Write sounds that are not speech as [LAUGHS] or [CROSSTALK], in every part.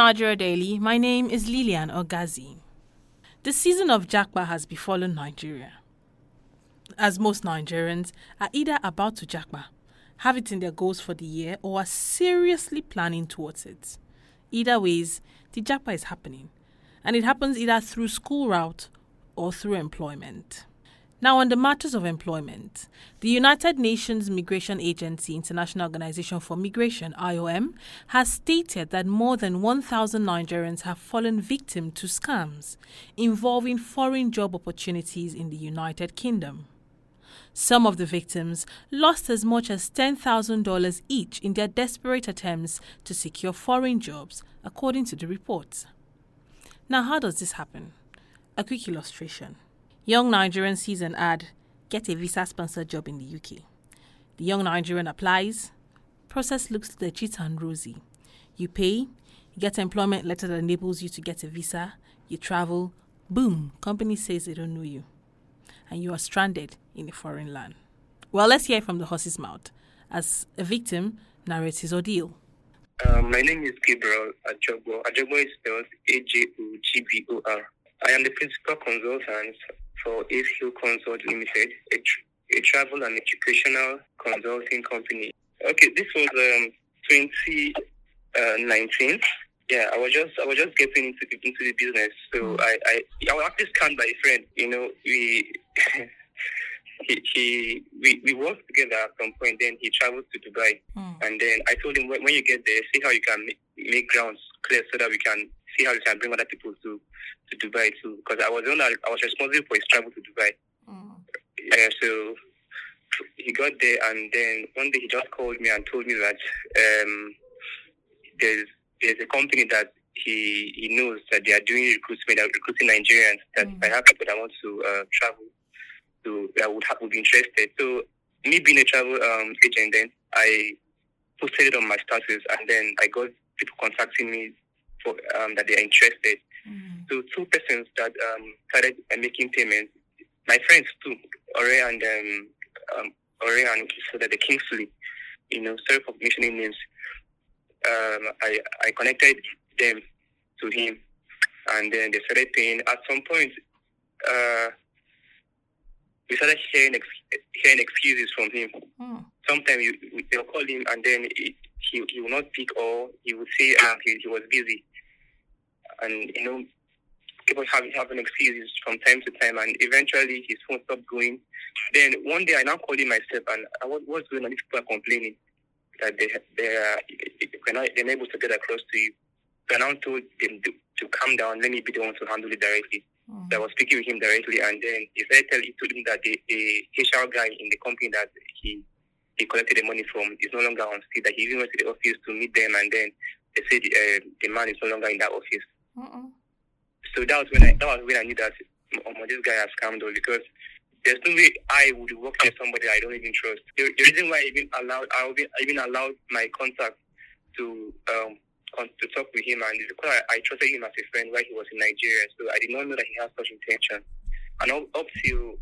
Nigeria Daily. My name is Lilian Ogazi. The season of Japa has befallen Nigeria. As most Nigerians are either about to Japa, have it in their goals for the year, or are seriously planning towards it. Either ways, the Japa is happening, and it happens either through school route or through employment. Now, on the matters of employment, the United Nations Migration Agency International Organization for Migration IOM has stated that more than 1,000 Nigerians have fallen victim to scams involving foreign job opportunities in the United Kingdom. Some of the victims lost as much as $10,000 each in their desperate attempts to secure foreign jobs, according to the report. Now, how does this happen? A quick illustration. Young Nigerian sees an ad, get a visa sponsored job in the UK. The young Nigerian applies. Process looks legit and rosy. You pay, you get employment letter that enables you to get a visa, you travel, boom, company says they don't know you. And you are stranded in a foreign land. Well, let's hear from the horse's mouth as a victim narrates his ordeal. Um, my name is Gabriel Ajogbor. Ajogbor is spelled A J O G B O R. I am the principal consultant for Hill Consult Limited, a, a travel and educational consulting company. Okay, this was um, 2019. Yeah, I was just I was just getting into the, into the business, so. I, I I was actually scanned by a friend. You know, we [LAUGHS] he, he we, we worked together at some point. Then he traveled to Dubai, mm. and then I told him when, when you get there, see how you can make, make grounds clear so that we can see how you can bring other people to to Dubai too. Because I was the one that, I was responsible for his travel to Dubai. Mm. Yeah, so he got there, and then one day he just called me and told me that um, there's there's a company that he he knows that they are doing recruitment, they are recruiting Nigerians. That mm. I have people that want to uh, travel, to that would have would be interested. So me being a travel um, agent, then I posted it on my status, and then I got people contacting me for um, that they are interested. Mm. So two persons that um, started uh, making payments, my friends too, Ore and um, um, Ore and so that the Kingsley, you know, sorry for mentioning names. Um, I I connected them to him, and then they started paying. At some point, uh, we started hearing ex- hearing excuses from him. Mm. Sometimes they'll call him, and then he, he, he will not pick, or he will say uh, he, he was busy and you know people have having excuses from time to time, and eventually his phone stopped going. Then one day I now called him myself, and I was what's going on? These people are complaining that they they are they're not, they're able to get across to you. So I now told them to, to calm down. Let me be the one to handle it directly. Mm. So I was speaking with him directly, and then he said, tell, he told him that the, the HR guy in the company that he he collected the money from is no longer on state. That he even went to the office to meet them, and then they said uh, the man is no longer in that office. Uh-uh. So that was when I that was when I knew that oh, this guy has scammed us because there's no way I would work with somebody I don't even trust. The, the reason why I even allowed I even allowed my contact to um to talk with him and because I, I trusted him as a friend while he was in Nigeria, so I did not know that he had such intention. And up, up till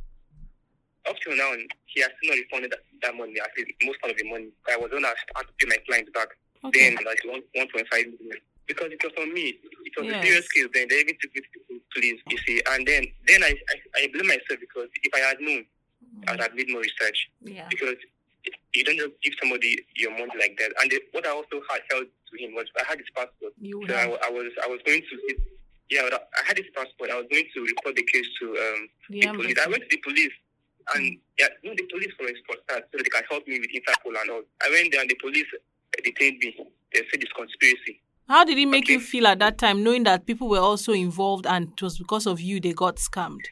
up till now, he has still not refunded that, that money, at least most part of the money. I was to have to pay my clients back. Okay. Then like one one point five million because it was on me. It was yes. a serious case. Then they even took me to police, you see. And then then I, I, I blame myself because if I had known, mm-hmm. I would have made more research. Yeah. Because you don't just give somebody your money like that. And the, what I also had held to him was I had his passport. You so I, I, was I was going to yeah I had his passport. I was going to report the case to um, the, the police. I went to the police. And mm. yeah, no, the police for for start, so they can help me with Interpol and all. I went there and the police detained me. They said it's conspiracy. How did it make okay. you feel at that time, knowing that people were also involved and it was because of you they got scammed?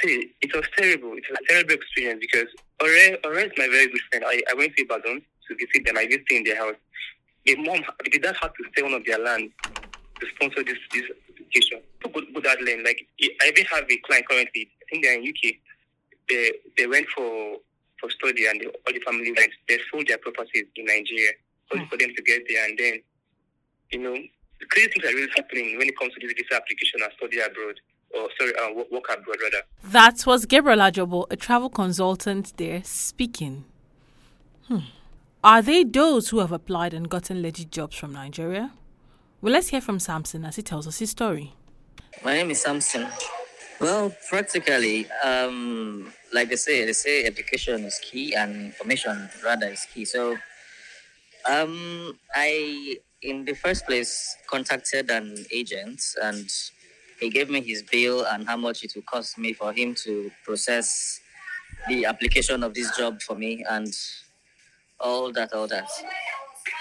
See, it was terrible. It was a terrible experience because Ore, Ore is my very good friend. I, I went to Ibadan to visit them. I did stay in their house. The mom, the dad had to sell one of their land to sponsor this this application. Good, go, go that lane, like I even have a client currently. I think they're in UK. They they went for for study and they, all the family went. They sold their properties in Nigeria only for them to get there and then you know, crazy things are really happening when it comes to this visa application and study abroad. Or sorry, uh, work abroad rather. That was Gabriel Ajobo, a travel consultant there, speaking. Hmm. Are they those who have applied and gotten legit jobs from Nigeria? Well, let's hear from Samson as he tells us his story. My name is Samson. Well, practically, um, like they say, they say education is key and information rather is key. So, um, I, in the first place, contacted an agent and he gave me his bill and how much it would cost me for him to process the application of this job for me and all that, all that.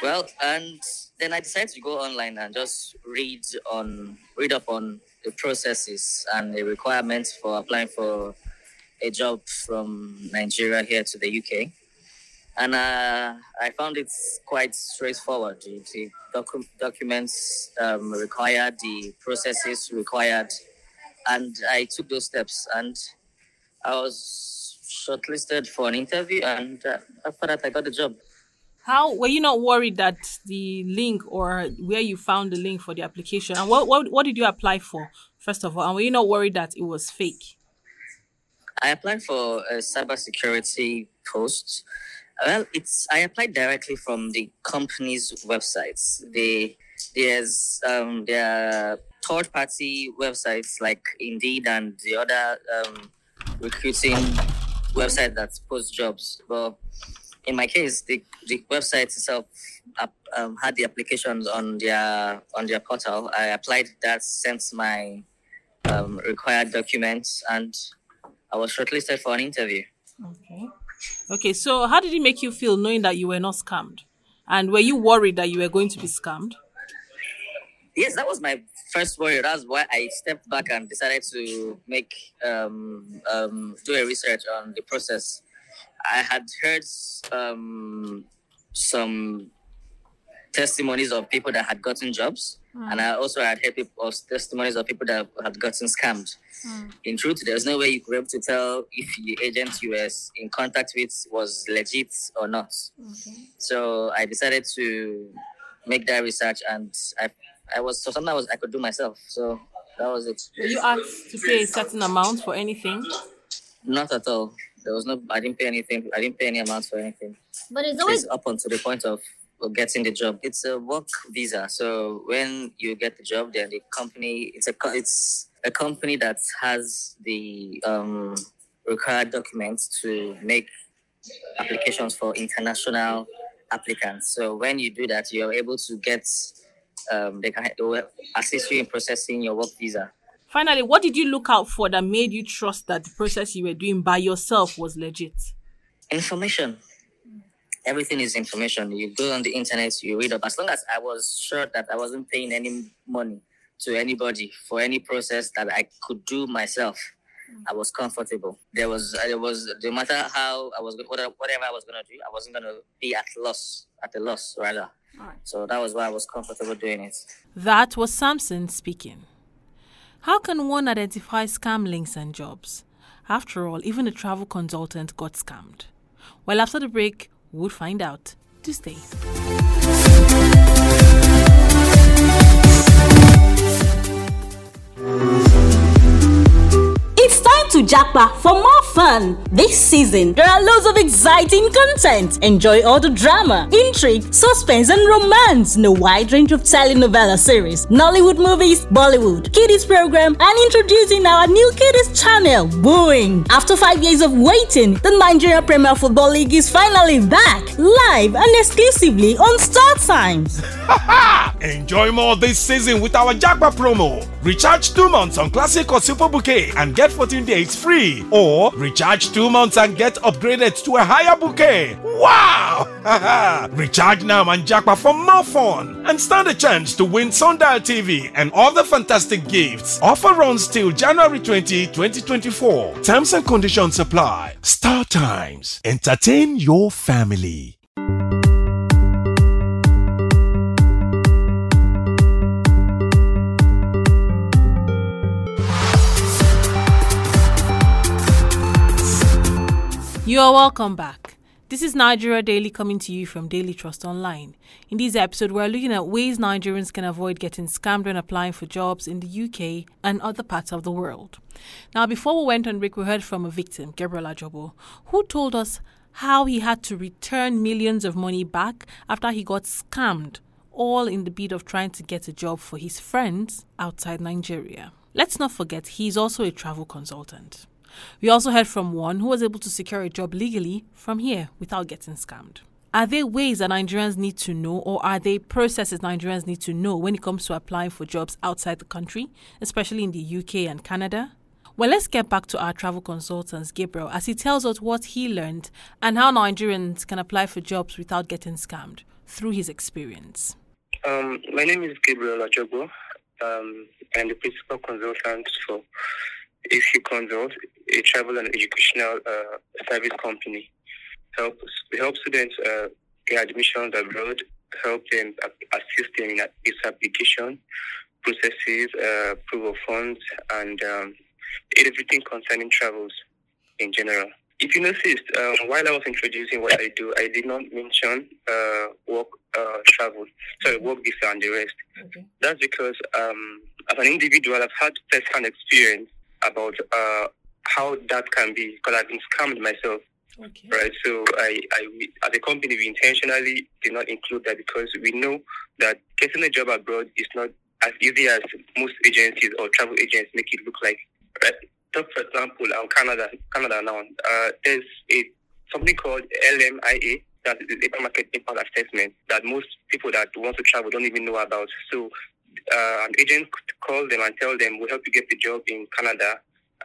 Well, and then I decided to go online and just read on read up on the processes and the requirements for applying for a job from Nigeria here to the UK. And uh, I found it quite straightforward. The docu- documents um, required, the processes required, and I took those steps. And I was shortlisted for an interview, and uh, after that, I got the job. How were you not worried that the link or where you found the link for the application and what what, what did you apply for first of all? And were you not worried that it was fake? I applied for a cybersecurity post. Well, it's I applied directly from the company's websites. They there's um there are third party websites like Indeed and the other um, recruiting website that post jobs. But in my case, the, the website itself um, had the applications on their on their portal. I applied that, sent my um, required documents, and I was shortlisted for an interview. Okay. Okay. So, how did it make you feel knowing that you were not scammed? And were you worried that you were going to be scammed? Yes, that was my first worry. That's why I stepped back and decided to make um, um, do a research on the process I had heard um, some testimonies of people that had gotten jobs, mm. and I also had heard people, of testimonies of people that had gotten scammed. Mm. In truth, there's no way you could be able to tell if the agent you were in contact with was legit or not. Okay. So I decided to make that research, and I, I was so something I was I could do myself. So that was it. Were you asked to pay a certain amount for anything? Not at all. There was no. I didn't pay anything. I didn't pay any amounts for anything. But it's always it's up until the point of getting the job. It's a work visa. So when you get the job, then the company it's a it's a company that has the um, required documents to make applications for international applicants. So when you do that, you're able to get um, they can assist you in processing your work visa. Finally, what did you look out for that made you trust that the process you were doing by yourself was legit? Information. Everything is information. You go on the internet, you read up. As long as I was sure that I wasn't paying any money to anybody for any process that I could do myself, I was comfortable. There was, there was, no matter how I was, whatever I was gonna do, I wasn't gonna be at loss, at a loss rather. Right. So that was why I was comfortable doing it. That was Samson speaking. How can one identify scam links and jobs? After all, even a travel consultant got scammed. Well, after the break, we'll find out. To stay. It's time to Japa for more fun. This season, there are loads of exciting content. Enjoy all the drama, intrigue, suspense, and romance in a wide range of telenovela series, Nollywood movies, Bollywood, kiddies program, and introducing our new kiddies channel, Boeing. After five years of waiting, the Nigeria Premier Football League is finally back, live and exclusively on Star Times. [LAUGHS] Enjoy more this season with our Japa promo. Recharge two months on Classic or Super Bouquet and get 14 days free. Or recharge two months and get upgraded to a higher bouquet. Wow! recharge now and Japa for more fun and stand a chance to win Sundial TV and other fantastic gifts. Offer runs till January 20, 2024. Terms and conditions apply. Star Times. Entertain your family. You are welcome back. This is Nigeria Daily coming to you from Daily Trust Online. In this episode, we're looking at ways Nigerians can avoid getting scammed when applying for jobs in the UK and other parts of the world. Now, before we went on break, we heard from a victim, Gabriel Ajobo, who told us how he had to return millions of money back after he got scammed all in the bid of trying to get a job for his friends outside Nigeria. Let's not forget, he's also a travel consultant. We also heard from one who was able to secure a job legally from here without getting scammed. Are there ways that Nigerians need to know, or are there processes Nigerians need to know when it comes to applying for jobs outside the country, especially in the UK and Canada? Well, let's get back to our travel consultant, Gabriel, as he tells us what he learned and how Nigerians can apply for jobs without getting scammed through his experience. Um, my name is Gabriel Ajogo. Um, I'm the principal consultant for ACU Consult, a travel and educational uh, service company. Help we help students uh, get admissions abroad, help them assist them in this application processes, uh, proof of funds, and um, everything concerning travels in general. If you noticed, um, while I was introducing what I do, I did not mention uh, work uh, travel, sorry, work visa and the rest. Okay. That's because um, as an individual, I've had first-hand experience about uh, how that can be, because I've been scammed myself. Okay. Right, so I, I, as a company, we intentionally did not include that because we know that getting a job abroad is not as easy as most agencies or travel agents make it look like. Right? For example, um, Canada, Canada now. Uh, there's a something called LMIA, that is the labor market impact assessment that most people that want to travel don't even know about. So uh, an agent could call them and tell them, "We'll help you get the job in Canada,"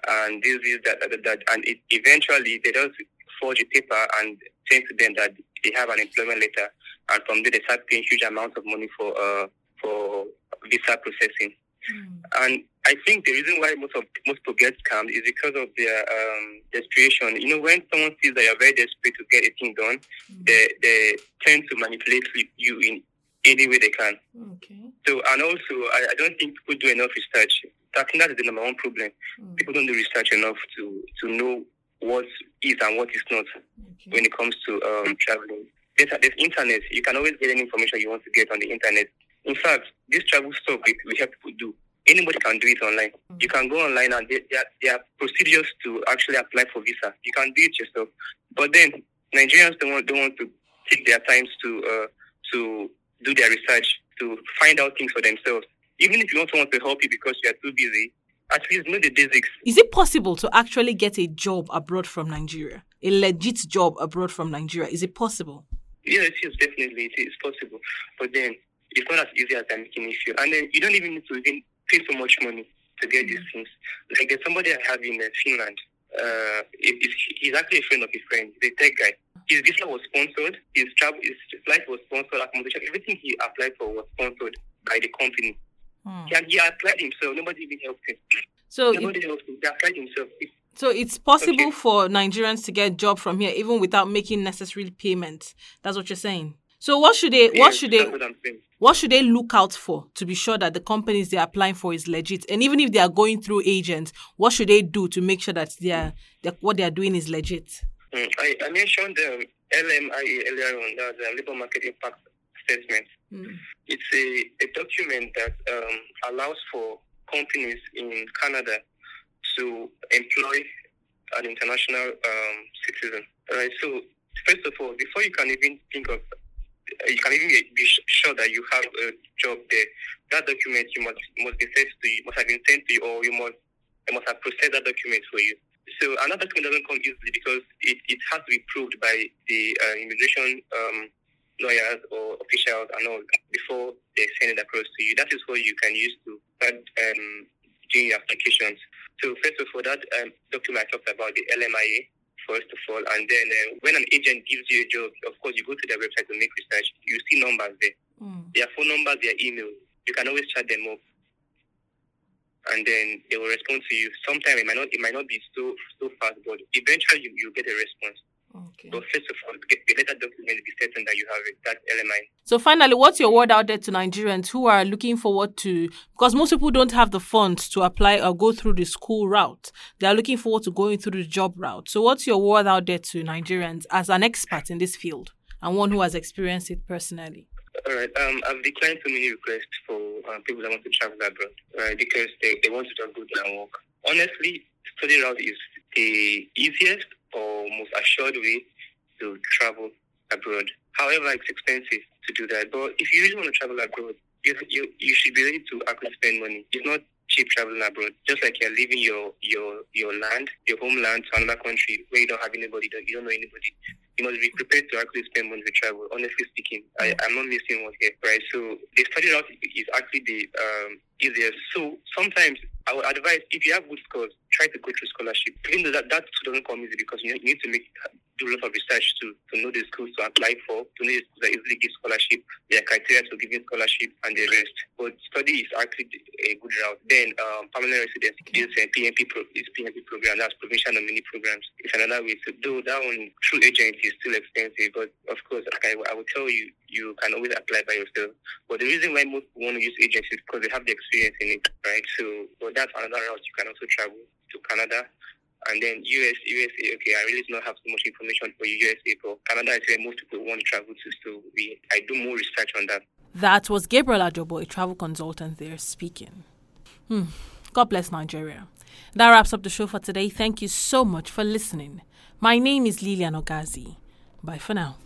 and this is that, that, that, and it, eventually they just forge a paper and send to them that they have an employment letter, and from there they start paying huge amounts of money for uh, for visa processing. Mm. And I think the reason why most of most people get scammed is because of their um, desperation. You know, when someone sees that you're very desperate to get a thing done, mm. they they tend to manipulate you in any way they can. Okay. So, and also, I, I don't think people do enough research. I think that is the number one problem. Mm. People don't do research enough to to know what is and what is not okay. when it comes to um, traveling. There's, there's internet. You can always get any information you want to get on the internet. In fact, this travel stuff we, we help people do. Anybody can do it online. Mm-hmm. You can go online and there, there, there, are procedures to actually apply for visa. You can do it yourself. But then Nigerians don't want, don't want to take their times to uh, to do their research, to find out things for themselves. Even if you don't want someone to help you because you are too busy, at least know the basics. Is it possible to actually get a job abroad from Nigeria? A legit job abroad from Nigeria? Is it possible? Yes, yes, definitely. It is possible. But then it's not as easy as I'm making it feel. And then you don't even need to even pay so much money to get these things. Like there's somebody I have in uh, Finland. Uh, he's actually a friend of his friend. He's a tech guy. His visa was sponsored. His travel, his flight was sponsored. Accommodation, everything he applied for was sponsored by the company. Hmm. And he applied himself. Nobody even helped him. So nobody it, helped him. He applied himself. So it's possible okay. for Nigerians to get a job from here even without making necessary payments. That's what you're saying. So what should they? What should they? What should they look out for to be sure that the companies they're applying for is legit? And even if they are going through agents, what should they do to make sure that they are, that what they are doing is legit? Mm, I, I, mentioned the um, LMIA earlier on, that's the Labor Market Impact Statement. Mm. It's a, a document that um, allows for companies in Canada to employ an international um, citizen. Right. So first of all, before you can even think of you can even be sure that you have a job there. That document you must must be sent to you, must have been sent to you, or you must must have processed that document for you. So another document doesn't come easily because it, it has to be proved by the uh, immigration um, lawyers or officials and all before they send it across to you. That is what you can use to start um, doing your applications. So first of all, that um, document I talked about, the LMIA, first of all. And then uh, when an agent gives you a job, of course, you go to their website to make research. You see numbers there. Mm. Their phone numbers, their email. You can always chat them up. And then they will respond to you. Sometimes it might not it might not be so so fast, but eventually you, you get a response. Okay. But first of all, get the letter document be certain that you have it. That LMI. So finally, what's your word out there to Nigerians who are looking forward to because most people don't have the funds to apply or go through the school route. They are looking forward to going through the job route. So what's your word out there to Nigerians as an expert in this field and one who has experienced it personally? All right. Um, I've declined so many requests for um, people that want to travel abroad, right? Because they, they want to just go there and work. Honestly, study route is the easiest or most assured way to travel abroad. However, it's expensive. to do that. But if you really want to travel abroad, you you, you should be ready to actually spend money. It's not cheap traveling abroad. Just like you're leaving your your your land, your homeland to another country where you don't have anybody, you don't know anybody. You must be prepared to actually spend money to travel. Honestly speaking, I, I'm not missing one here, right? So the study route is actually the um, easier. So sometimes I would advise if you have good scores, try to go through scholarship. Even though that, that doesn't come easy because you need to make do a lot of research to, to know the schools to apply for, to know the schools that easily give scholarship, their criteria to giving scholarship, and the rest. But study is actually a good route. Then um, permanent residency is a PNP pro, is PNP program. That's provincial nominee programs. It's another way to do that one through agency is still expensive. But of course, I, I will tell you, you can always apply by yourself. But the reason why most want to use agencies is because they have the experience in it, right? So, but that's another route you can also travel to Canada and then US, USA, okay, I really do not have so much information for USA, but Canada is where most people want to travel to, so we, I do more research on that. That was Gabriel Ajobo, a travel consultant there, speaking. Hmm. God bless Nigeria. That wraps up the show for today. Thank you so much for listening. My name is Lilian Ogazi. Bye for now.